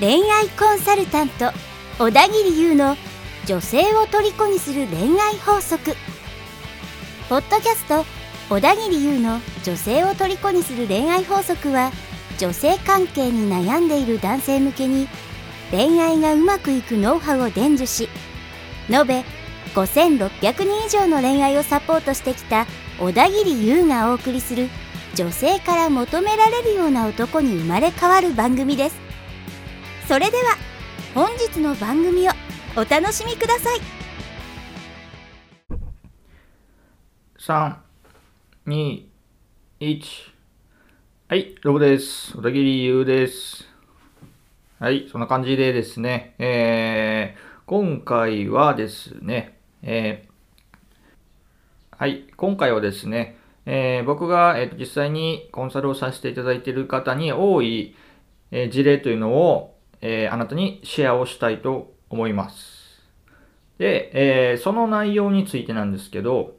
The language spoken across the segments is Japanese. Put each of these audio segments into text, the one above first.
恋愛コンサルタント小田切優の女性を虜にする恋愛法則。ポッドキャスト小田切優の女性を虜にする恋愛法則は女性関係に悩んでいる男性向けに恋愛がうまくいくノウハウを伝授し延べ5600人以上の恋愛をサポートしてきた小田切優がお送りする女性から求められるような男に生まれ変わる番組ですそれでは本日の番組をお楽しみください3、2、1。はい、ロボです。小田切優です。はい、そんな感じでですね、えー、今回はですね、えー、はい、今回はですね、えー僕が、えー実際にコンサルをさせていただいている方に多い、えー事例というのを、えあなたにシェアをしたいと思います。で、えその内容についてなんですけど、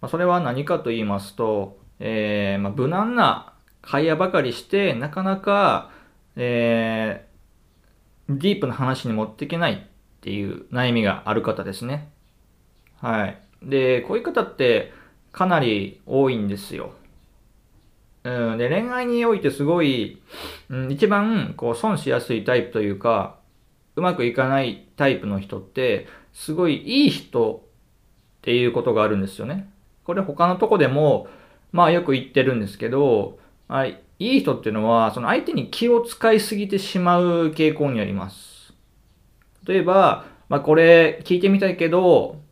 まあそれは何かと言いますと、えまあ、無難な会話ばかりして、なかなか、えディープな話に持っていけないっていう悩みがある方ですね。はい。で、こういう方ってかなり多いんですよ。うん、で、恋愛においてすごい、うん、一番こう損しやすいタイプというか、うまくいかないタイプの人って、すごいいい人っていうことがあるんですよね。これ他のとこでも、まあよく言ってるんですけど、はい、いい人っていうのは、その相手に気を使いすぎてしまう傾向にあります。例えば、まあこれ聞いてみたいけど、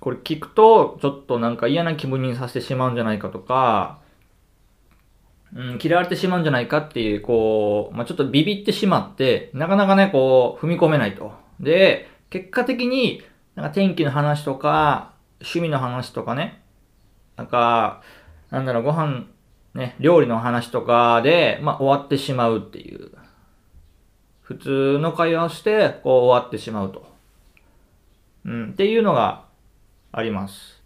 これ聞くとちょっとなんか嫌な気分にさせてしまうんじゃないかとか、うん、嫌われてしまうんじゃないかっていう、こう、まあちょっとビビってしまって、なかなかね、こう、踏み込めないと。で、結果的に、なんか天気の話とか、趣味の話とかね、なんか、なんだろう、ご飯、ね、料理の話とかで、まあ、終わってしまうっていう。普通の会話をして、こう、終わってしまうと。うん、っていうのがあります。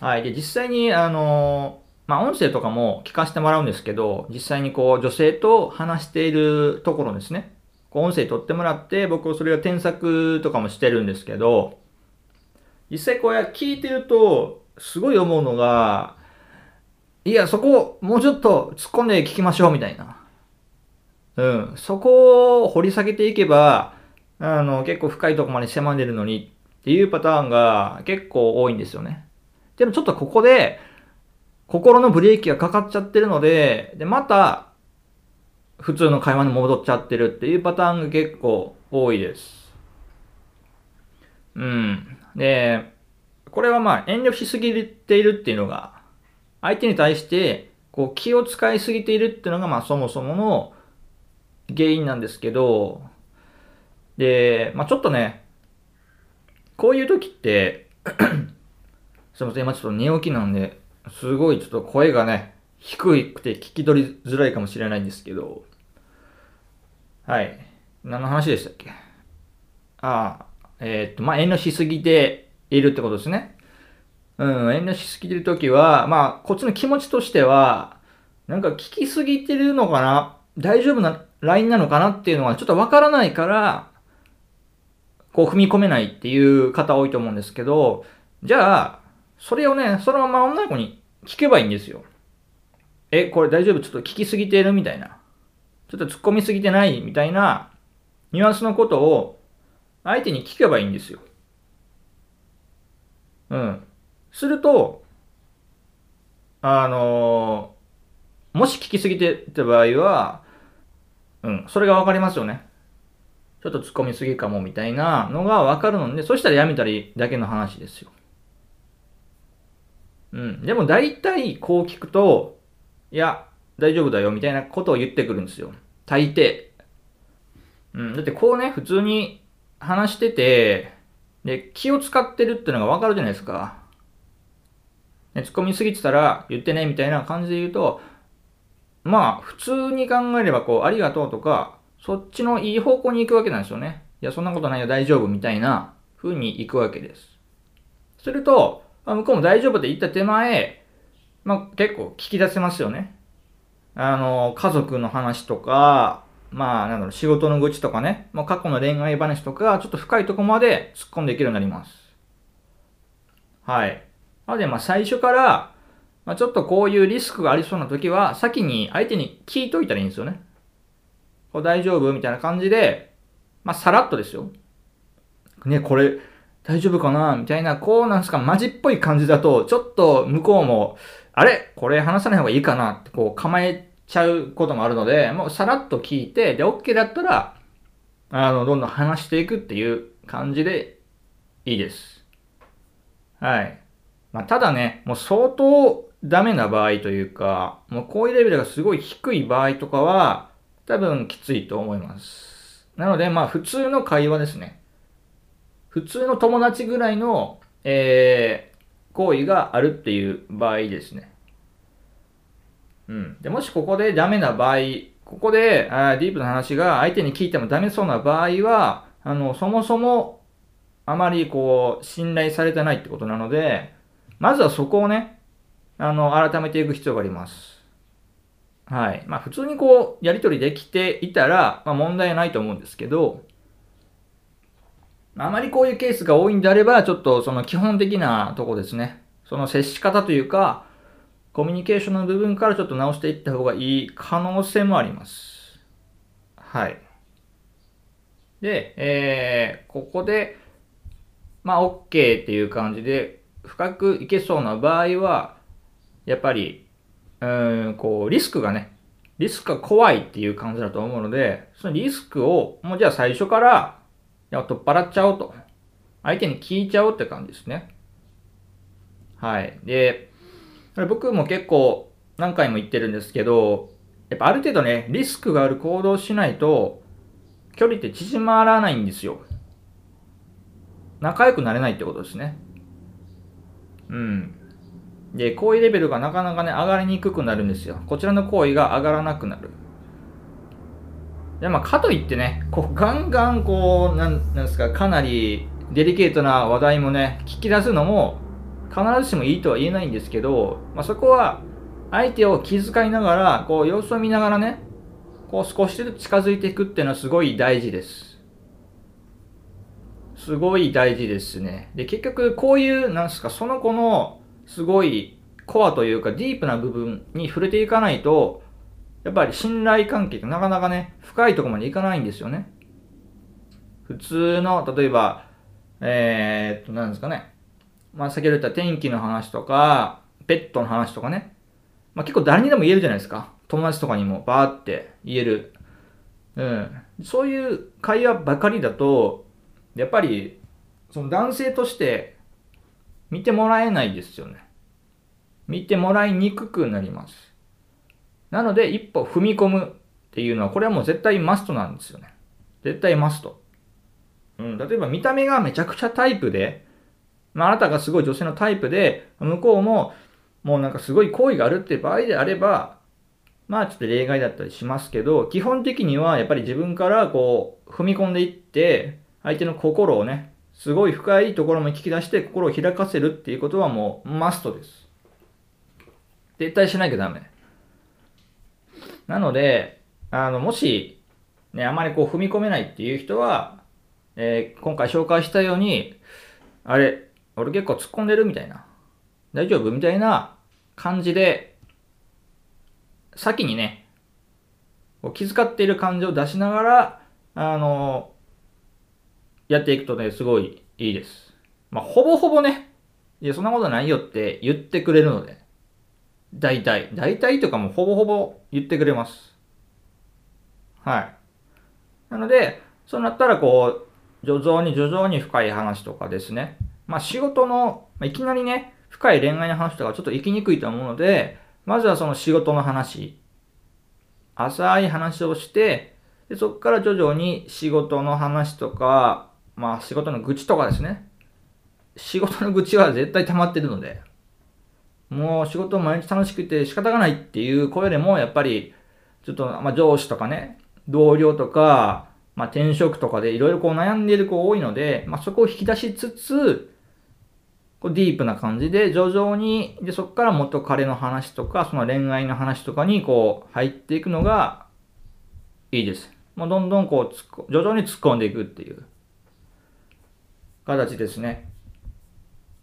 はい。で、実際に、あの、まあ、音声とかも聞かせてもらうんですけど、実際にこう、女性と話しているところですね。こう、音声取ってもらって、僕はそれが添削とかもしてるんですけど、実際こうや聞いてると、すごい思うのが、いや、そこを、もうちょっと突っ込んで聞きましょう、みたいな。うん。そこを掘り下げていけば、あの、結構深いところまで迫れるのにっていうパターンが結構多いんですよね。でもちょっとここで、心のブレーキがかかっちゃってるので、で、また、普通の会話に戻っちゃってるっていうパターンが結構多いです。うん。で、これはまあ遠慮しすぎているっていうのが、相手に対してこう気を使いすぎているっていうのがまあそもそもの原因なんですけど、で、まあちょっとね、こういう時って、すいません、今ちょっと寝起きなんで、すごいちょっと声がね、低くて聞き取りづらいかもしれないんですけど、はい。何の話でしたっけ？ああ、えーっと、まあ遠慮しすぎているってことですね。うん、遠慮しすぎてるときは、まあ、こっちの気持ちとしては、なんか聞きすぎてるのかな？大丈夫なラインなのかなっていうのはちょっとわからないから、こう踏み込めないっていう方多いと思うんですけど、じゃあ、それをね、そのまま女の子に聞けばいいんですよ。え、これ大丈夫？ちょっと聞きすぎてる？みたいな。ちょっと突っ込みすぎてない？みたいなニュアンスのことを相手に聞けばいいんですよ。うん。すると、あのーもし聞きすぎてた場合は、うん、それがわかりますよね。ちょっと突っ込みすぎかもみたいなのがわかるので、そしたらやめたらいいだけの話ですよ。うん。でも大体こう聞くと、いや、大丈夫だよみたいなことを言ってくるんですよ。大抵。うん。だってこうね、普通に話してて、で、気を使ってるっていうのがわかるじゃないですか。ね、突っ込みすぎてたら言ってねみたいな感じで言うと、まあ、普通に考えればこう、ありがとうとか、そっちのいい方向に行くわけなんですよね。いや、そんなことないよ、大丈夫みたいな風に行くわけです。すると、まあ向こうも大丈夫って言った手前、まあ結構聞き出せますよね。あの、家族の話とか、まあなんだろう、仕事の愚痴とかね、まあ過去の恋愛話とか、ちょっと深いとこまで突っ込んでいけるようになります。はい。なのでまあ最初から、まあ、ちょっとこういうリスクがありそうな時は、先に相手に聞いといたらいいんですよね。こ大丈夫？みたいな感じで、まあさらっとですよ。ね、これ、大丈夫かな？みたいな、こうなんすか、マジっぽい感じだと、ちょっと向こうも、あれ？これ話さない方がいいかな？ってこう構えちゃうこともあるので、もうさらっと聞いて、で、OK だったら、あの、どんどん話していくっていう感じでいいです。はい。まあ、ただね、もう相当ダメな場合というか、もうこういうレベルがすごい低い場合とかは、多分きついと思います。なので、まあ普通の会話ですね。普通の友達ぐらいの、えー、行為があるっていう場合ですね。うん。で、もしここでダメな場合、ここであディープな話が相手に聞いてもダメそうな場合は、あの、そもそもあまりこう、信頼されてないってことなので、まずはそこをね、あの、改めていく必要があります。はい。まあ、普通にこう、やりとりできていたら、まあ、問題ないと思うんですけど、あまりこういうケースが多いんであれば、ちょっとその基本的なとこですね。その接し方というか、コミュニケーションの部分からちょっと直していった方がいい可能性もあります。はい。で、えー、ここで、まあ、OK っていう感じで、深くいけそうな場合は、やっぱり、うん、こう、リスクがね、リスクが怖いっていう感じだと思うので、そのリスクを、もうじゃあ最初から、いや取っ払っちゃおうと。相手に聞いちゃおうって感じですね。はい。で、僕も結構何回も言ってるんですけど、やっぱある程度ね、リスクがある行動しないと、距離って縮まらないんですよ。仲良くなれないってことですね。うん。で、行為レベルがなかなかね、上がりにくくなるんですよ。こちらの行為が上がらなくなる。で、まあ、かといってね、こう、ガンガン、こう、なん、なんですか、かなりデリケートな話題もね、聞き出すのも、必ずしもいいとは言えないんですけど、まあ、そこは、相手を気遣いながら、こう、様子を見ながらね、こう、少しずつ近づいていくっていうのはすごい大事です。すごい大事ですね。で、結局、こういう、なんですか、その子の、すごい、コアというか、ディープな部分に触れていかないと、やっぱり信頼関係ってなかなかね、深いところまでいかないんですよね。普通の、例えば、えー、っと、なんですかね。まあ、先ほど言った天気の話とか、ペットの話とかね。まあ、結構誰にでも言えるじゃないですか。友達とかにもバーって言える。うん。そういう会話ばかりだと、やっぱり、その男性として見てもらえないですよね。見てもらいにくくなります。なので、一歩踏み込むっていうのは、これはもう絶対マストなんですよね。絶対マスト。うん、例えば見た目がめちゃくちゃタイプで、まあ、あなたがすごい女性のタイプで、向こうも、もうなんかすごい好意があるっていう場合であれば、まあちょっと例外だったりしますけど、基本的にはやっぱり自分からこう、踏み込んでいって、相手の心をね、すごい深いところも聞き出して心を開かせるっていうことはもうマストです。絶対しなきゃダメ。なので、あの、もし、ね、あまりこう踏み込めないっていう人は、えー、今回紹介したように、あれ、俺結構突っ込んでるみたいな。大丈夫みたいな感じで、先にね、気遣っている感じを出しながら、あの、やっていくとね、すごいいいです。まあ、ほぼほぼね、いや、そんなことないよって言ってくれるので。大体。大体とかもほぼほぼ言ってくれます。はい。なので、そうなったらこう、徐々に徐々に深い話とかですね。まあ仕事の、まあ、いきなりね、深い恋愛の話とかちょっと行きにくいと思うので、まずはその仕事の話、浅い話をして、でそこから徐々に仕事の話とか、まあ仕事の愚痴とかですね。仕事の愚痴は絶対溜まってるので、もう仕事毎日楽しくて仕方がないっていう声でも、やっぱり、ちょっと、まあ、上司とかね、同僚とか、まあ、転職とかでいろいろこう悩んでいる子多いので、まあ、そこを引き出しつつ、こうディープな感じで徐々に、で、そこから元彼の話とか、その恋愛の話とかにこう入っていくのがいいです。もうどんどんこう徐々に突っ込んでいくっていう形ですね。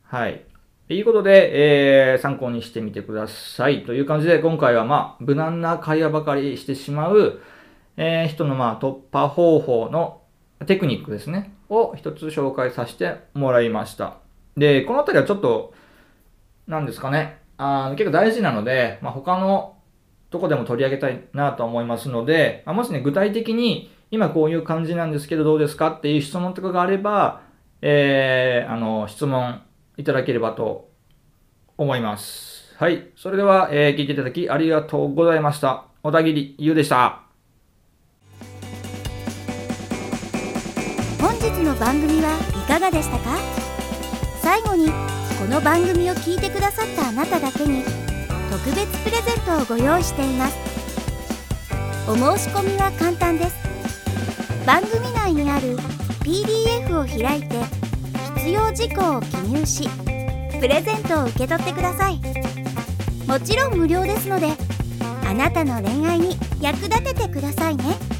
はい。ということで、えー、参考にしてみてください。という感じで、今回はまあ、無難な会話ばかりしてしまう、えー、人のまあ、突破方法のテクニックですね。を一つ紹介させてもらいました。で、このあたりはちょっと、なんですかね。あ結構大事なので、まあ、他のとこでも取り上げたいなと思いますので、まあ、もしね、具体的に今こういう感じなんですけどどうですかっていう質問とかがあれば、えー、あの、質問いただければと思います。はい。それでは、えー、聞いていただきありがとうございました。小田切優でした。本日の番組はいかがでしたか？最後にこの番組を聞いてくださったあなただけに特別プレゼントをご用意していますお申し込みは簡単です番組内にある PDF を開いて必要事項を記入しプレゼントを受け取ってくださいもちろん無料ですのであなたの恋愛に役立ててくださいね。